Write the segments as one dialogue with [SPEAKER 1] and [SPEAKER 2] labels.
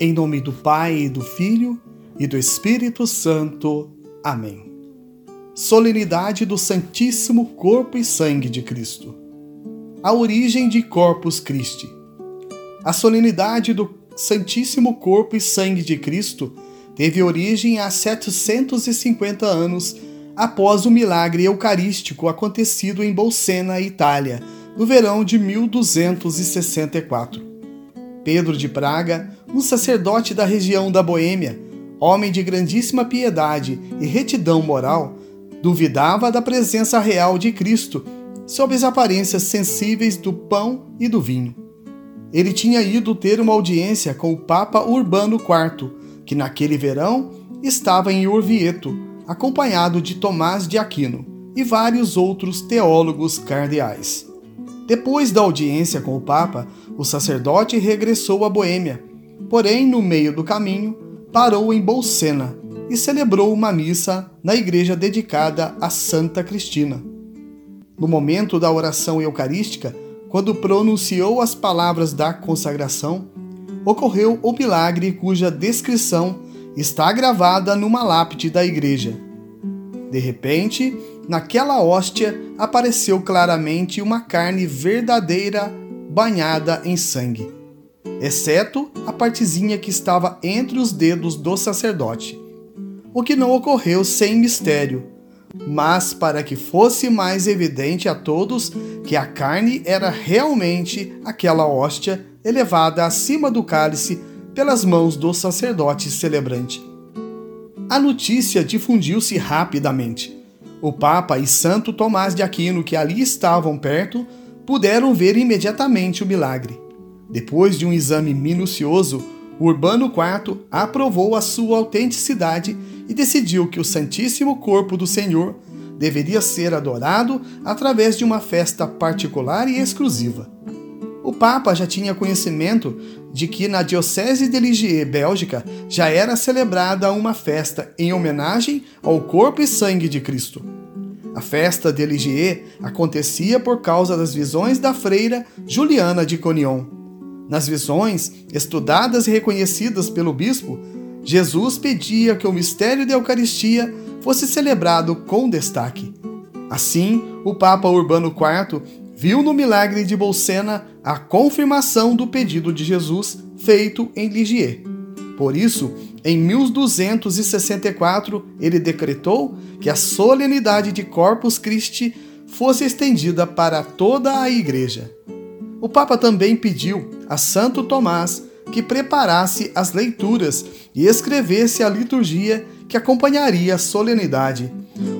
[SPEAKER 1] Em nome do Pai, do Filho e do Espírito Santo. Amém. Solenidade do Santíssimo Corpo e Sangue de Cristo. A origem de Corpus Christi. A solenidade do Santíssimo Corpo e Sangue de Cristo teve origem há 750 anos após o milagre eucarístico acontecido em Bolsena, Itália, no verão de 1264. Pedro de Praga, um sacerdote da região da Boêmia, homem de grandíssima piedade e retidão moral, duvidava da presença real de Cristo sob as aparências sensíveis do pão e do vinho. Ele tinha ido ter uma audiência com o Papa Urbano IV, que naquele verão estava em Orvieto, acompanhado de Tomás de Aquino e vários outros teólogos cardeais. Depois da audiência com o Papa, o sacerdote regressou à Boêmia, porém, no meio do caminho, parou em Bolsena e celebrou uma missa na igreja dedicada a Santa Cristina. No momento da oração eucarística, quando pronunciou as palavras da consagração, ocorreu o milagre cuja descrição está gravada numa lápide da igreja. De repente, naquela hóstia apareceu claramente uma carne verdadeira banhada em sangue, exceto a partezinha que estava entre os dedos do sacerdote. O que não ocorreu sem mistério, mas para que fosse mais evidente a todos que a carne era realmente aquela hóstia elevada acima do cálice pelas mãos do sacerdote celebrante. A notícia difundiu-se rapidamente. O Papa e Santo Tomás de Aquino, que ali estavam perto, puderam ver imediatamente o milagre. Depois de um exame minucioso, Urbano IV aprovou a sua autenticidade e decidiu que o Santíssimo Corpo do Senhor deveria ser adorado através de uma festa particular e exclusiva. O Papa já tinha conhecimento de que na Diocese de Ligier, Bélgica, já era celebrada uma festa em homenagem ao corpo e sangue de Cristo. A festa de Ligier acontecia por causa das visões da freira Juliana de Conion. Nas visões, estudadas e reconhecidas pelo bispo, Jesus pedia que o mistério da Eucaristia fosse celebrado com destaque. Assim, o Papa Urbano IV viu no milagre de Bolsena a confirmação do pedido de Jesus feito em Ligier. Por isso, em 1264, ele decretou que a solenidade de Corpus Christi fosse estendida para toda a Igreja. O Papa também pediu a Santo Tomás que preparasse as leituras e escrevesse a liturgia que acompanharia a solenidade.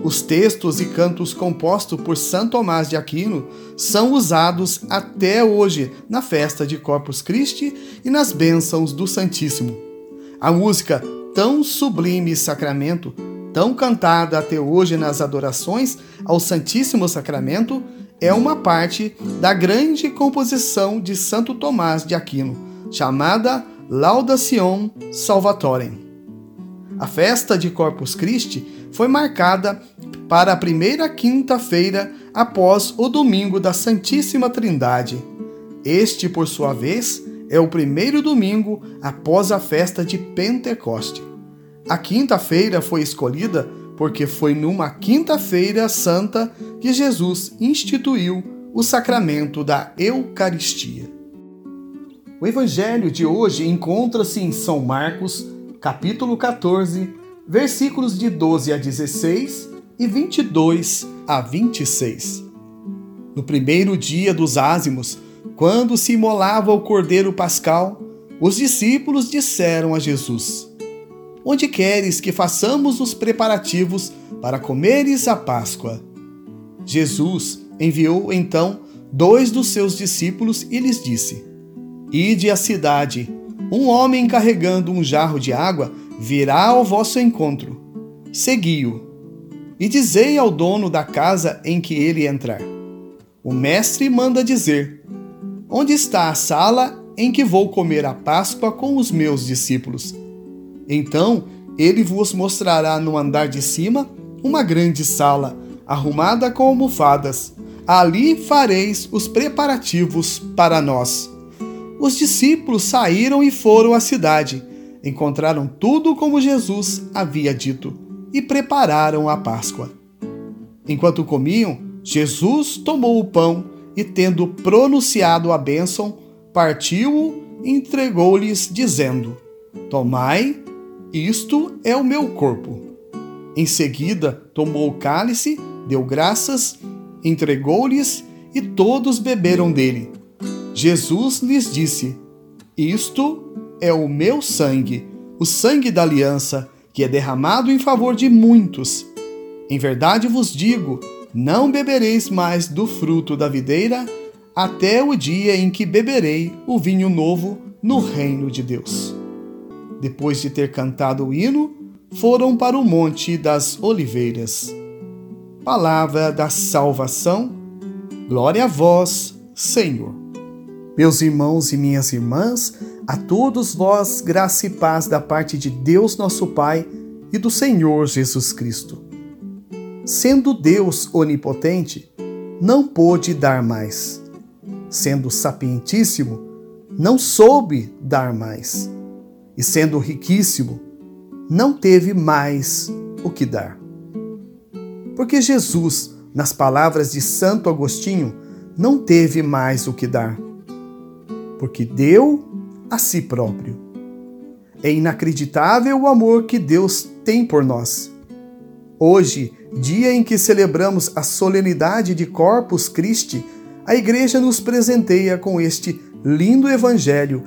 [SPEAKER 1] Os textos e cantos compostos por São Tomás de Aquino são usados até hoje na festa de Corpus Christi e nas bênçãos do Santíssimo. A música Tão Sublime Sacramento, tão cantada até hoje nas adorações ao Santíssimo Sacramento, é uma parte da grande composição de Santo Tomás de Aquino, chamada Laudacion Salvatorem. A festa de Corpus Christi foi marcada para a primeira quinta-feira após o domingo da Santíssima Trindade. Este, por sua vez, é o primeiro domingo após a festa de Pentecoste. A quinta-feira foi escolhida porque foi numa quinta-feira santa que Jesus instituiu o sacramento da Eucaristia. O evangelho de hoje encontra-se em São Marcos, capítulo 14, versículos de 12 a 16 e 22 a 26. No primeiro dia dos ázimos, quando se imolava o cordeiro pascal, os discípulos disseram a Jesus: Onde queres que façamos os preparativos para comeres a Páscoa? Jesus enviou então dois dos seus discípulos e lhes disse: Ide à cidade um homem carregando um jarro de água virá ao vosso encontro. Segui-o. E dizei ao dono da casa em que ele entrar: O mestre manda dizer: Onde está a sala em que vou comer a Páscoa com os meus discípulos? Então ele vos mostrará no andar de cima uma grande sala, arrumada com almofadas. Ali fareis os preparativos para nós. os discípulos saíram e foram à cidade. Encontraram tudo como Jesus havia dito e prepararam a Páscoa. Enquanto comiam, Jesus tomou o pão e, tendo pronunciado a bênção, partiu-o e entregou-lhes, dizendo: Tomai, isto é o meu corpo. Em seguida, tomou o cálice, deu graças, entregou-lhes e todos beberam dele. Jesus lhes disse: Isto é o meu sangue, o sangue da aliança, que é derramado em favor de muitos. Em verdade vos digo: não bebereis mais do fruto da videira, até o dia em que beberei o vinho novo no reino de Deus. Depois de ter cantado o hino, foram para o Monte das Oliveiras. Palavra da salvação, glória a vós, Senhor. Meus irmãos e minhas irmãs, a todos vós graça e paz da parte de Deus nosso Pai e do Senhor Jesus Cristo. Sendo Deus onipotente, não pôde dar mais. Sendo sapientíssimo, não soube dar mais. E sendo riquíssimo, não teve mais o que dar. Porque Jesus, nas palavras de Santo Agostinho, não teve mais o que dar porque deu a si próprio. É inacreditável o amor que Deus tem por nós. Hoje, dia em que celebramos a solenidade de Corpus Christi, a Igreja nos presenteia com este lindo Evangelho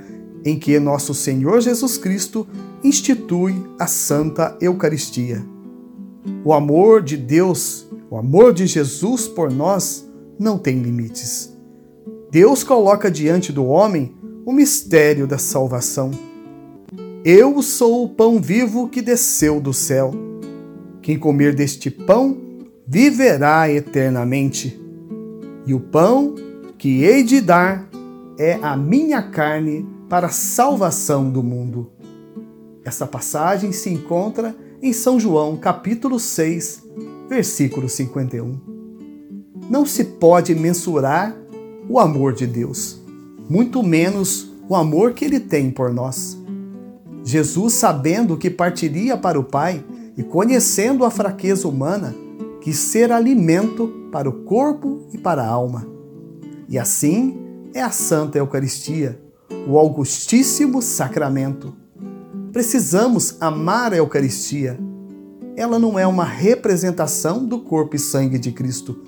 [SPEAKER 1] em que nosso Senhor Jesus Cristo institui a Santa Eucaristia. O amor de Deus, o amor de Jesus por nós, não tem limites. Deus coloca diante do homem o mistério da salvação. Eu sou o pão vivo que desceu do céu. Quem comer deste pão viverá eternamente. E o pão que hei de dar é a minha carne para a salvação do mundo. Essa passagem se encontra em São João, capítulo 6, versículo 51. Não se pode mensurar o amor de Deus, muito menos o amor que ele tem por nós. Jesus, sabendo que partiria para o Pai e conhecendo a fraqueza humana, quis ser alimento para o corpo e para a alma. E assim é a Santa Eucaristia, o Augustíssimo Sacramento. Precisamos amar a Eucaristia. Ela não é uma representação do corpo e sangue de Cristo.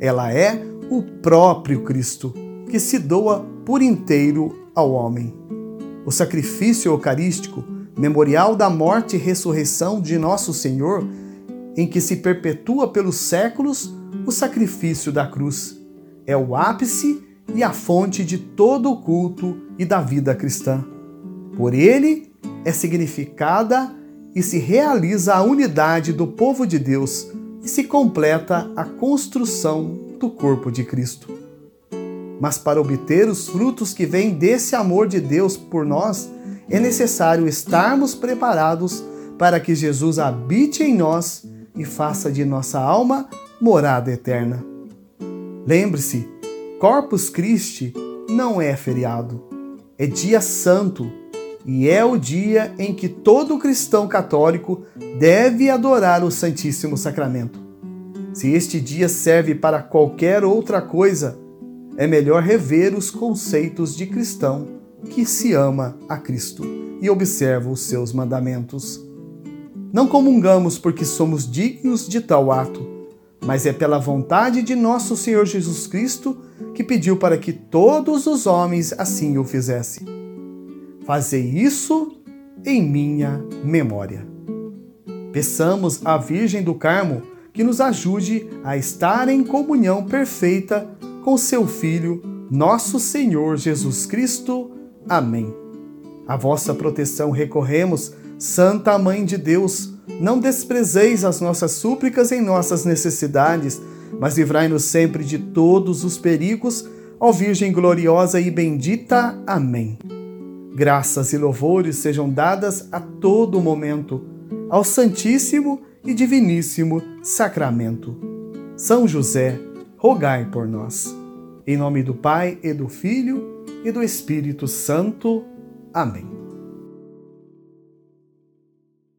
[SPEAKER 1] Ela é o próprio Cristo, que se doa por inteiro ao homem. O sacrifício eucarístico, memorial da morte e ressurreição de nosso Senhor, em que se perpetua pelos séculos o sacrifício da cruz, é o ápice e a fonte de todo o culto e da vida cristã. Por ele é significada e se realiza a unidade do povo de Deus e se completa a construção do corpo de Cristo. Mas para obter os frutos que vêm desse amor de Deus por nós, é necessário estarmos preparados para que Jesus habite em nós e faça de nossa alma morada eterna. Lembre-se, Corpus Christi não é feriado, é dia santo e é o dia em que todo cristão católico deve adorar o Santíssimo Sacramento. Se este dia serve para qualquer outra coisa, é melhor rever os conceitos de cristão que se ama a Cristo e observa os seus mandamentos. Não comungamos porque somos dignos de tal ato, mas é pela vontade de nosso Senhor Jesus Cristo que pediu para que todos os homens assim o fizessem. Fazei isso em minha memória. Peçamos à Virgem do Carmo que nos ajude a estar em comunhão perfeita com seu Filho, nosso Senhor Jesus Cristo. Amém. A vossa proteção recorremos, Santa Mãe de Deus. Não desprezeis as nossas súplicas em nossas necessidades, mas livrai-nos sempre de todos os perigos, ó Virgem gloriosa e bendita. Amém. Graças e louvores sejam dadas a todo momento ao Santíssimo e Diviníssimo Sacramento. São José, rogai por nós. Em nome do Pai e do Filho e do Espírito Santo. Amém.